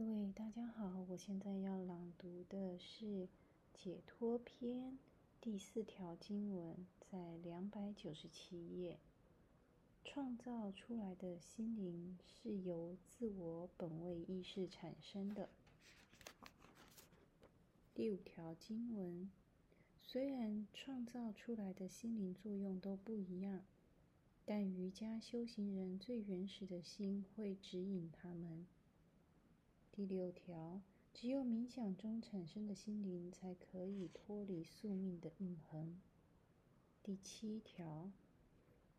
各位大家好，我现在要朗读的是《解脱篇》第四条经文，在两百九十七页。创造出来的心灵是由自我本位意识产生的。第五条经文，虽然创造出来的心灵作用都不一样，但瑜伽修行人最原始的心会指引他们。第六条，只有冥想中产生的心灵才可以脱离宿命的印痕。第七条，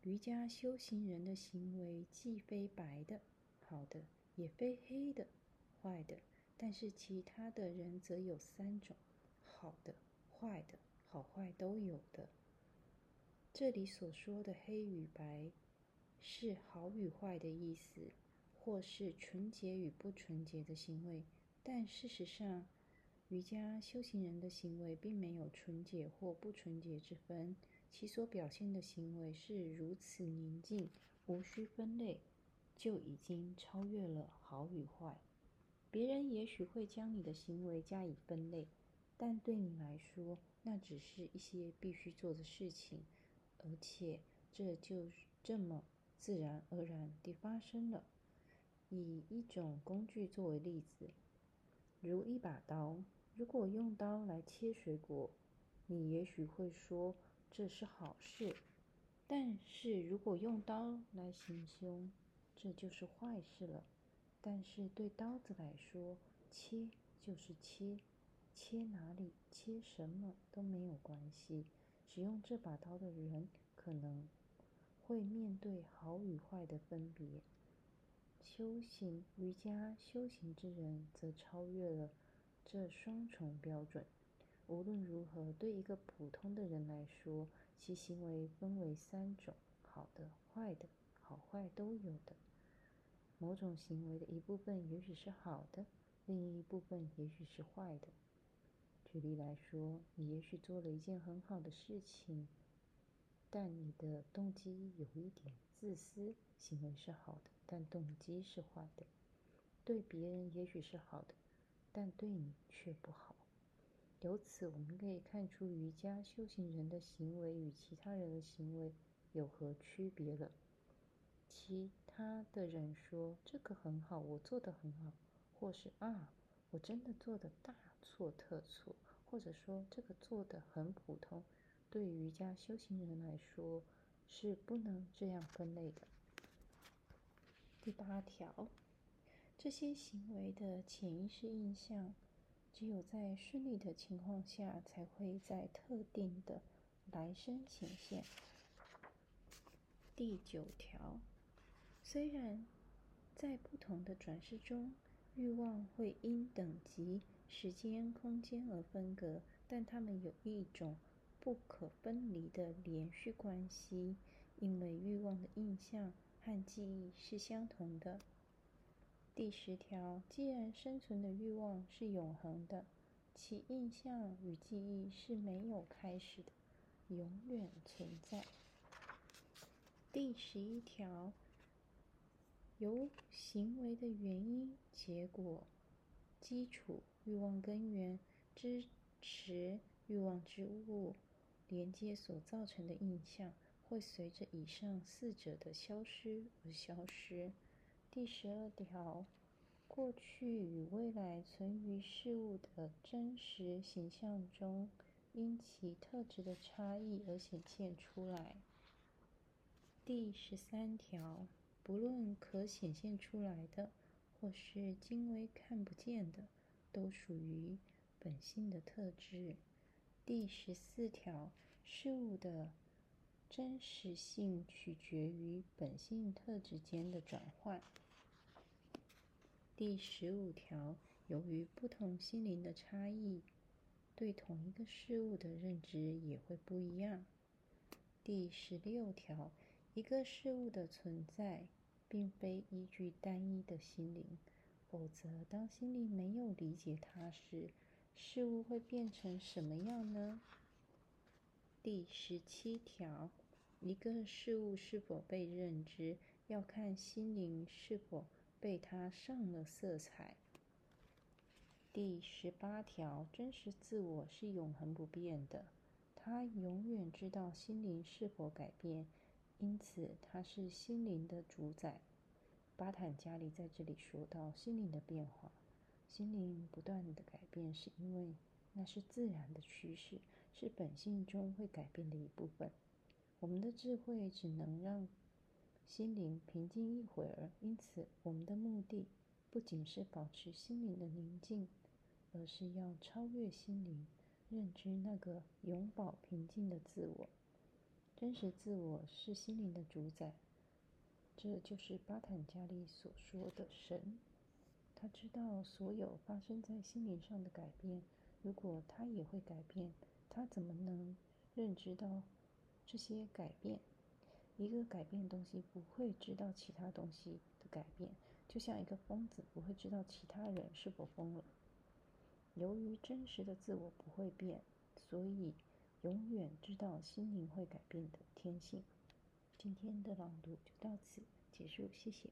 瑜伽修行人的行为既非白的、好的，也非黑的、坏的，但是其他的人则有三种：好的、坏的、好坏都有的。这里所说的黑与白，是好与坏的意思。或是纯洁与不纯洁的行为，但事实上，瑜伽修行人的行为并没有纯洁或不纯洁之分，其所表现的行为是如此宁静，无需分类，就已经超越了好与坏。别人也许会将你的行为加以分类，但对你来说，那只是一些必须做的事情，而且这就这么自然而然地发生了。以一种工具作为例子，如一把刀。如果用刀来切水果，你也许会说这是好事；但是如果用刀来行凶，这就是坏事了。但是对刀子来说，切就是切，切哪里、切什么都没有关系。使用这把刀的人可能会面对好与坏的分别。修行瑜伽修行之人，则超越了这双重标准。无论如何，对一个普通的人来说，其行为分为三种：好的、坏的、好坏都有的。某种行为的一部分也许是好的，另一部分也许是坏的。举例来说，你也许做了一件很好的事情，但你的动机有一点自私，行为是好的。但动机是坏的，对别人也许是好的，但对你却不好。由此，我们可以看出瑜伽修行人的行为与其他人的行为有何区别了。其他的人说这个很好，我做的很好，或是啊，我真的做的大错特错，或者说这个做的很普通。对瑜伽修行人来说，是不能这样分类的。第八条，这些行为的潜意识印象，只有在顺利的情况下，才会在特定的来生显现。第九条，虽然在不同的转世中，欲望会因等级、时间、空间而分隔，但它们有一种不可分离的连续关系，因为欲望的印象。和记忆是相同的。第十条，既然生存的欲望是永恒的，其印象与记忆是没有开始的，永远存在。第十一条，由行为的原因、结果、基础、欲望根源、支持欲望之物、连接所造成的印象。会随着以上四者的消失而消失。第十二条，过去与未来存于事物的真实形象中，因其特质的差异而显现出来。第十三条，不论可显现出来的，或是精微看不见的，都属于本性的特质。第十四条，事物的。真实性取决于本性特质间的转换。第十五条，由于不同心灵的差异，对同一个事物的认知也会不一样。第十六条，一个事物的存在，并非依据单一的心灵，否则当心灵没有理解它时，事物会变成什么样呢？第十七条。一个事物是否被认知，要看心灵是否被它上了色彩。第十八条，真实自我是永恒不变的，它永远知道心灵是否改变，因此它是心灵的主宰。巴坦加里在这里说到心灵的变化，心灵不断的改变，是因为那是自然的趋势，是本性中会改变的一部分。我们的智慧只能让心灵平静一会儿，因此我们的目的不仅是保持心灵的宁静，而是要超越心灵，认知那个永保平静的自我。真实自我是心灵的主宰。这就是巴坦加利所说的神，他知道所有发生在心灵上的改变。如果他也会改变，他怎么能认知到这些改变？一个改变东西不会知道其他东西的改变，就像一个疯子不会知道其他人是否疯了。由于真实的自我不会变，所以永远知道心灵会改变的天性。今天的朗读就到此结束，谢谢。